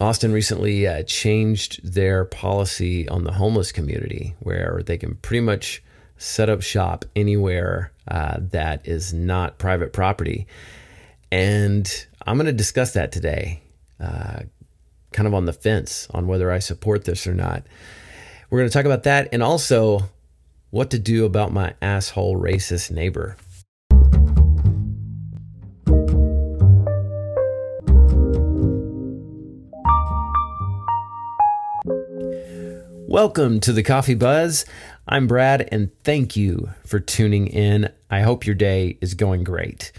Austin recently uh, changed their policy on the homeless community where they can pretty much set up shop anywhere uh, that is not private property. And I'm going to discuss that today, uh, kind of on the fence on whether I support this or not. We're going to talk about that and also what to do about my asshole racist neighbor. Welcome to the Coffee Buzz. I'm Brad, and thank you for tuning in. I hope your day is going great.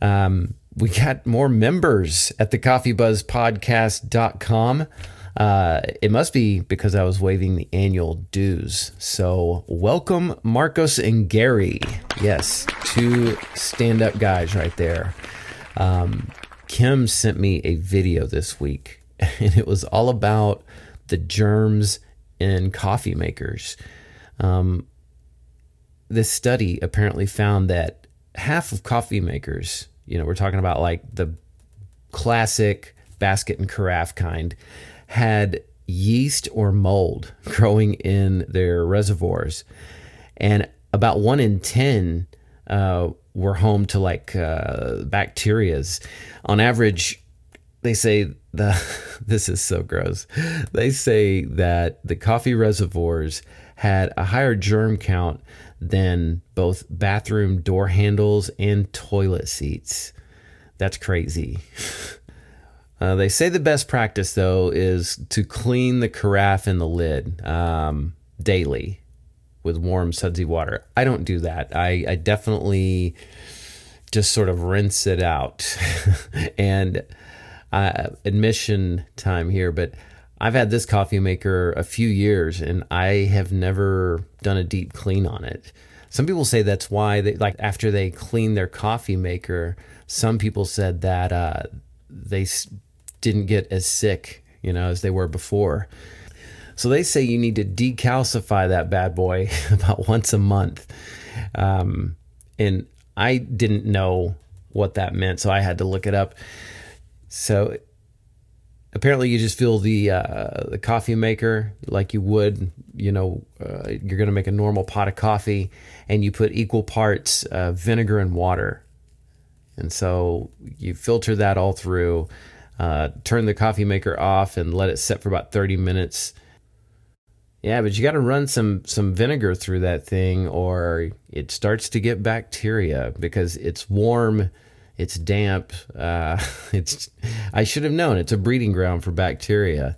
Um, we got more members at the coffeebuzzpodcast.com. Uh, it must be because I was waiving the annual dues. So, welcome, Marcos and Gary. Yes, two stand up guys right there. Um, Kim sent me a video this week, and it was all about the germs in coffee makers. Um, this study apparently found that half of coffee makers, you know, we're talking about like the classic basket and carafe kind, had yeast or mold growing in their reservoirs. And about one in 10 uh, were home to like uh, bacterias. On average, they say the this is so gross. They say that the coffee reservoirs had a higher germ count than both bathroom door handles and toilet seats. That's crazy. Uh, they say the best practice though is to clean the carafe and the lid um, daily with warm sudsy water. I don't do that. I, I definitely just sort of rinse it out and uh, admission time here, but I've had this coffee maker a few years and I have never done a deep clean on it. Some people say that's why they like after they clean their coffee maker. Some people said that uh, they didn't get as sick, you know, as they were before. So they say you need to decalcify that bad boy about once a month. Um, and I didn't know what that meant, so I had to look it up. So apparently, you just fill the uh, the coffee maker like you would, you know, uh, you're going to make a normal pot of coffee, and you put equal parts uh, vinegar and water, and so you filter that all through. Uh, turn the coffee maker off and let it set for about 30 minutes. Yeah, but you got to run some some vinegar through that thing, or it starts to get bacteria because it's warm it's damp. Uh, it's I should have known it's a breeding ground for bacteria.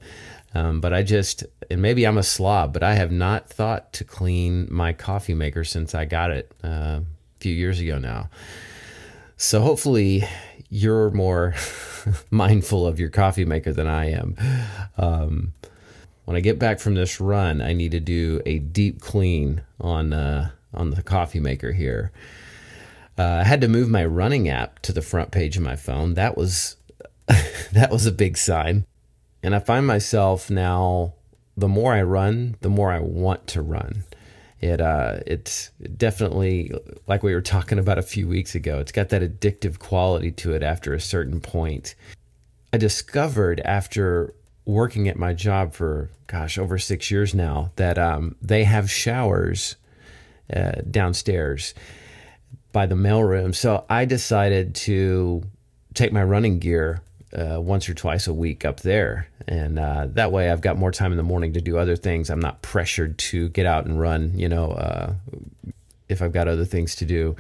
Um, but I just, and maybe I'm a slob, but I have not thought to clean my coffee maker since I got it uh, a few years ago now. So hopefully you're more mindful of your coffee maker than I am. Um, when I get back from this run, I need to do a deep clean on uh, on the coffee maker here. Uh, I had to move my running app to the front page of my phone. That was that was a big sign. And I find myself now the more I run, the more I want to run. It uh it's definitely like we were talking about a few weeks ago. It's got that addictive quality to it after a certain point. I discovered after working at my job for gosh over six years now that um, they have showers uh, downstairs by the mailroom. So I decided to take my running gear uh, once or twice a week up there. And uh, that way I've got more time in the morning to do other things. I'm not pressured to get out and run, you know, uh, if I've got other things to do.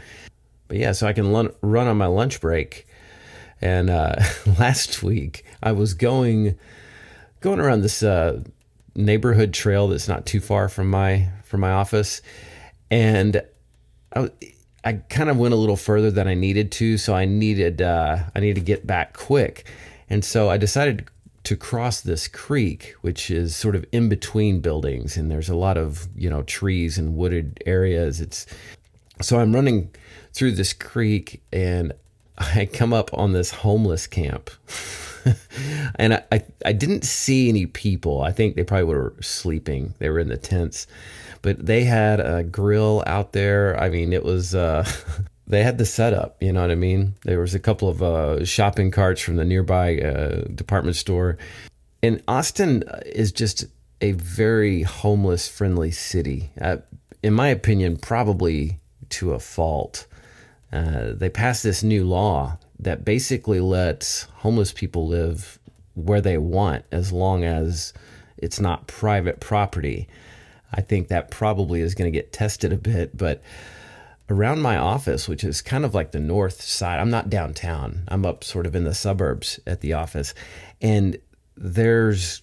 But yeah, so I can run on my lunch break. And uh, last week I was going going around this uh, neighborhood trail that's not too far from my from my office, and I, I kind of went a little further than I needed to, so I needed uh, I needed to get back quick, and so I decided to cross this creek, which is sort of in between buildings, and there's a lot of you know trees and wooded areas. It's so I'm running through this creek, and I come up on this homeless camp. and I, I, I, didn't see any people. I think they probably were sleeping. They were in the tents but they had a grill out there. I mean, it was uh, they had the setup. You know what I mean? There was a couple of uh, shopping carts from the nearby uh, department store, And Austin is just a very homeless friendly city. Uh, in my opinion, probably to a fault. Uh, they passed this new law that basically lets homeless people live where they want as long as it's not private property. I think that probably is going to get tested a bit, but around my office, which is kind of like the north side, I'm not downtown. I'm up sort of in the suburbs at the office. And there's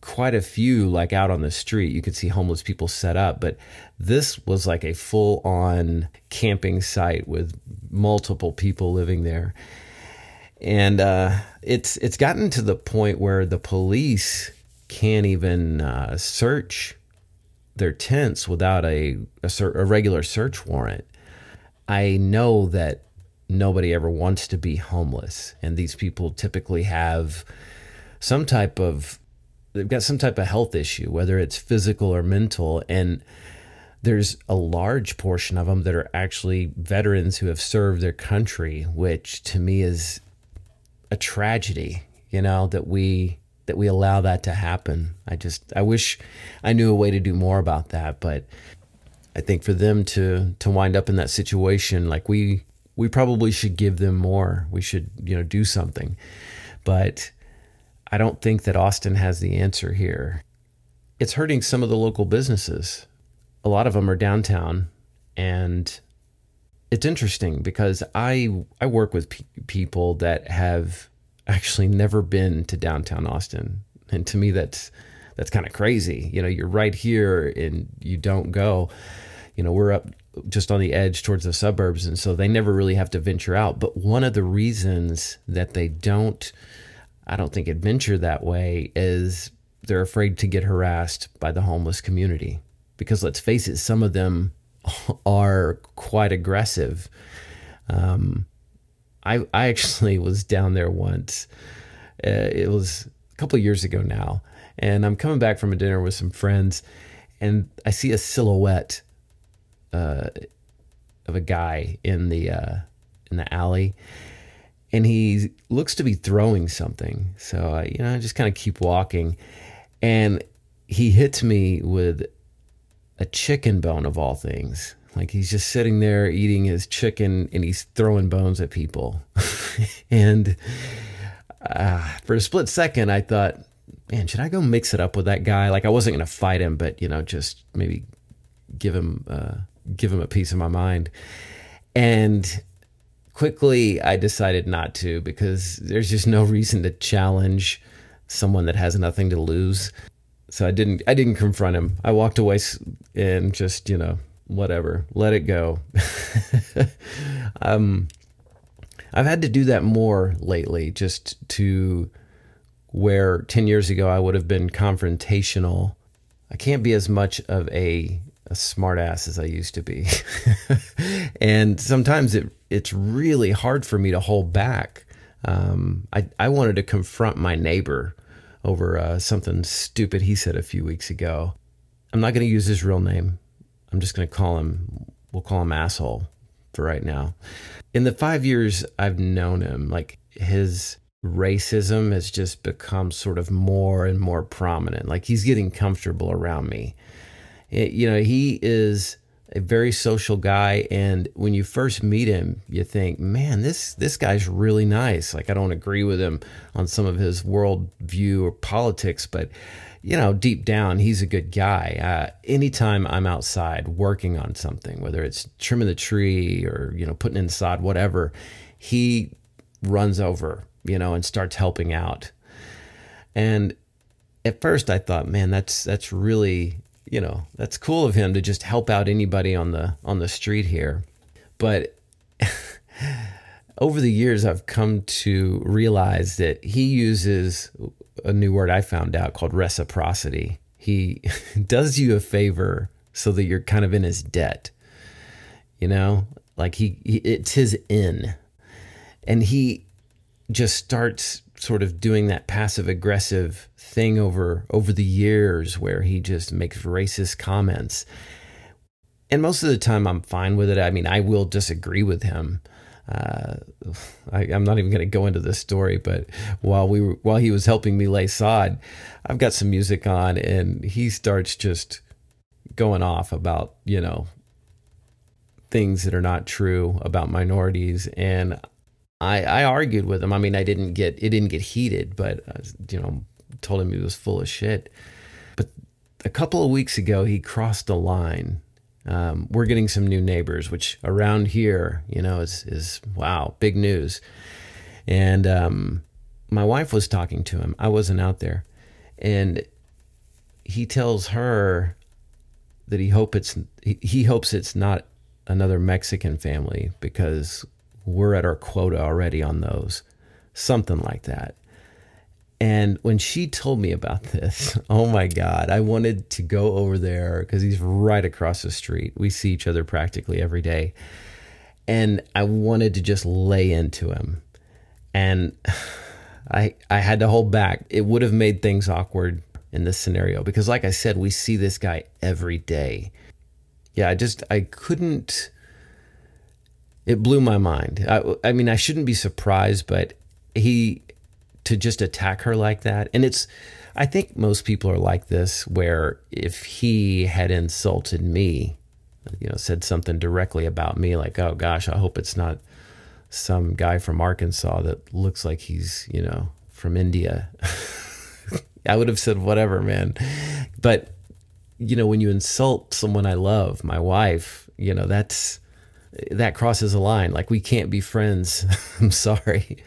quite a few like out on the street. You could see homeless people set up, but this was like a full on camping site with multiple people living there. And uh, it's it's gotten to the point where the police can't even uh, search their tents without a, a, a regular search warrant. I know that nobody ever wants to be homeless, and these people typically have some type of they've got some type of health issue, whether it's physical or mental, and there's a large portion of them that are actually veterans who have served their country, which to me is a tragedy. You know that we that we allow that to happen. I just I wish I knew a way to do more about that, but I think for them to to wind up in that situation, like we we probably should give them more. We should you know do something, but I don't think that Austin has the answer here. It's hurting some of the local businesses. A lot of them are downtown, and it's interesting because I I work with pe- people that have actually never been to downtown Austin, and to me that's that's kind of crazy. You know, you're right here and you don't go. You know, we're up just on the edge towards the suburbs, and so they never really have to venture out. But one of the reasons that they don't I don't think adventure that way is they're afraid to get harassed by the homeless community. Because let's face it, some of them are quite aggressive. Um, I I actually was down there once. Uh, it was a couple years ago now, and I'm coming back from a dinner with some friends, and I see a silhouette uh, of a guy in the uh, in the alley, and he looks to be throwing something. So I, you know, I just kind of keep walking, and he hits me with a chicken bone of all things. Like he's just sitting there eating his chicken, and he's throwing bones at people. and uh, for a split second, I thought, man, should I go mix it up with that guy? Like I wasn't going to fight him, but you know, just maybe give him uh, give him a piece of my mind. And quickly I decided not to because there's just no reason to challenge someone that has nothing to lose. So I didn't I didn't confront him. I walked away and just, you know, whatever, let it go. um I've had to do that more lately just to where 10 years ago I would have been confrontational. I can't be as much of a a smartass as I used to be. and sometimes it it's really hard for me to hold back. Um, I I wanted to confront my neighbor over uh, something stupid he said a few weeks ago. I'm not going to use his real name. I'm just going to call him. We'll call him asshole for right now. In the five years I've known him, like his racism has just become sort of more and more prominent. Like he's getting comfortable around me. You know, he is a very social guy and when you first meet him you think man this this guy's really nice. Like i don't agree with him on some of his world view or politics but you know deep down he's a good guy. Uh, anytime i'm outside working on something whether it's trimming the tree or you know putting in sod whatever he runs over you know and starts helping out. And at first i thought man that's that's really you know, that's cool of him to just help out anybody on the on the street here. But over the years I've come to realize that he uses a new word I found out called reciprocity. He does you a favor so that you're kind of in his debt. You know, like he, he it's his in. And he just starts sort of doing that passive aggressive thing over over the years where he just makes racist comments. And most of the time I'm fine with it. I mean, I will disagree with him. uh, I, am not even going to go into this story, but while we were, while he was helping me lay sod, I've got some music on, and he starts just going off about you know things that are not true about minorities, and I, I argued with him. I mean, I didn't get it didn't get heated, but uh, you know, told him he was full of shit. But a couple of weeks ago, he crossed a line um, we're getting some new neighbors, which around here, you know, is is wow, big news. And um, my wife was talking to him. I wasn't out there, and he tells her that he hope it's he, he hopes it's not another Mexican family because we're at our quota already on those, something like that. And when she told me about this, oh my God, I wanted to go over there because he's right across the street. We see each other practically every day. And I wanted to just lay into him. And I I had to hold back. It would have made things awkward in this scenario because like I said, we see this guy every day. Yeah, I just I couldn't it blew my mind. I, I mean, I shouldn't be surprised, but he to just attack her like that. And it's, I think most people are like this, where if he had insulted me, you know, said something directly about me, like, oh gosh, I hope it's not some guy from Arkansas that looks like he's, you know, from India. I would have said whatever, man. But, you know, when you insult someone I love, my wife, you know, that's, that crosses a line. Like we can't be friends. I'm sorry.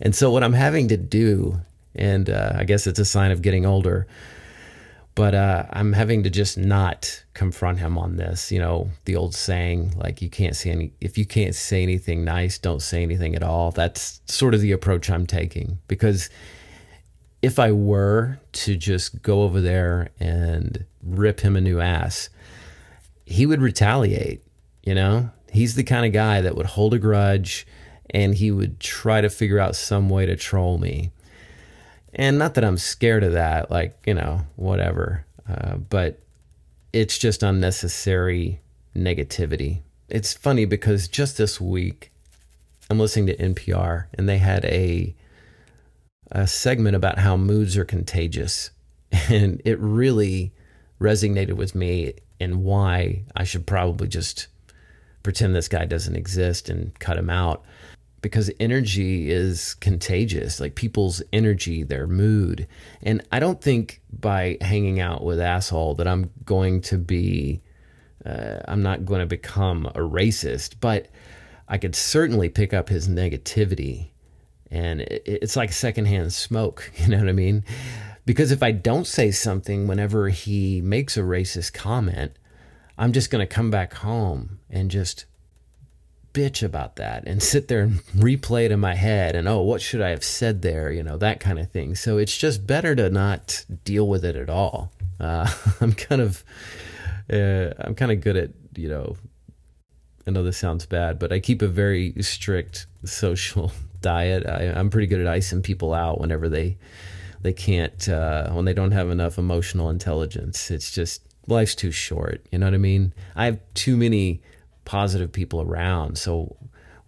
And so what I'm having to do, and uh, I guess it's a sign of getting older, but uh, I'm having to just not confront him on this. You know, the old saying, like you can't say any, if you can't say anything nice, don't say anything at all. That's sort of the approach I'm taking because if I were to just go over there and rip him a new ass, he would retaliate. You know, He's the kind of guy that would hold a grudge and he would try to figure out some way to troll me. And not that I'm scared of that, like, you know, whatever. Uh, but it's just unnecessary negativity. It's funny because just this week, I'm listening to NPR and they had a a segment about how moods are contagious. And it really resonated with me and why I should probably just pretend this guy doesn't exist and cut him out because energy is contagious. Like people's energy their mood. And i don't think by hanging out with asshole that i'm going to be uh, i'm not going to become a racist but i could certainly pick up his negativity. And it, it's like secondhand smoke you know what i mean? Because if i don't say something whenever he makes a racist comment I'm just going to come back home and just bitch about that and sit there and replay it in my head and oh what should i have said there? You know that kind of thing. So it's just better to not deal with it at all. Uh, i'm kind of uh, i'm kind of good at you know i know this sounds bad but i keep a very strict social diet. I, am pretty good at icing people out whenever they they can't uh, when they don't have enough emotional intelligence. It's just life's too short. You know what I mean? I have too many positive people around, so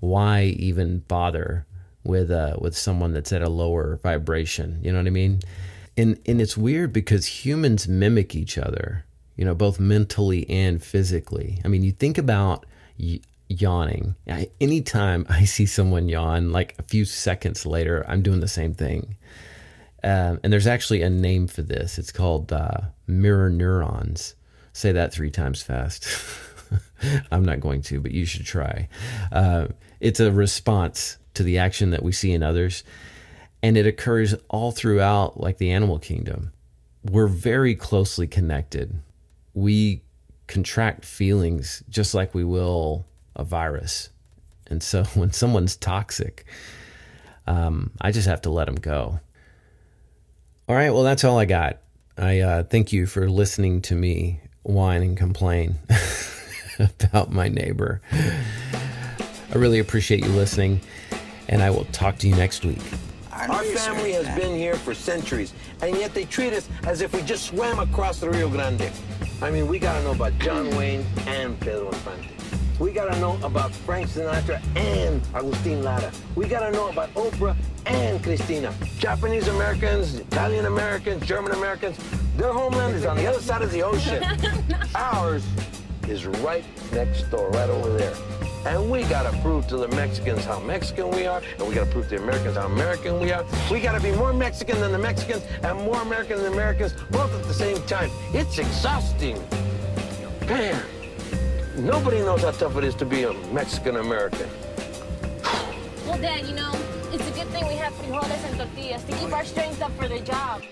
why even bother with uh, with someone that's at a lower vibration? You know what I mean? And and it's weird because humans mimic each other. You know, both mentally and physically. I mean, you think about yawning. I, anytime I see someone yawn, like a few seconds later, I'm doing the same thing. Um, and there's actually a name for this. It's called uh, mirror neurons. Say that three times fast. I'm not going to, but you should try. Uh, it's a response to the action that we see in others, and it occurs all throughout, like the animal kingdom. We're very closely connected. We contract feelings just like we will a virus. And so when someone's toxic, um, I just have to let them go. All right, well, that's all I got. I uh, thank you for listening to me whine and complain about my neighbor. I really appreciate you listening, and I will talk to you next week. Our family has been here for centuries, and yet they treat us as if we just swam across the Rio Grande. I mean, we got to know about John Wayne and Pedro Infante. We gotta know about Frank Sinatra and Agustin Lara. We gotta know about Oprah and Cristina. Japanese Americans, Italian Americans, German Americans, their homeland is on the other side of the ocean. Ours is right next door, right over there. And we gotta prove to the Mexicans how Mexican we are, and we gotta prove to the Americans how American we are. We gotta be more Mexican than the Mexicans and more American than the Americans, both at the same time. It's exhausting. Man, nobody knows how tough it is to be a Mexican American. Well, Dad, you know, it's a good thing we have frijoles and tortillas to keep our strength up for the job.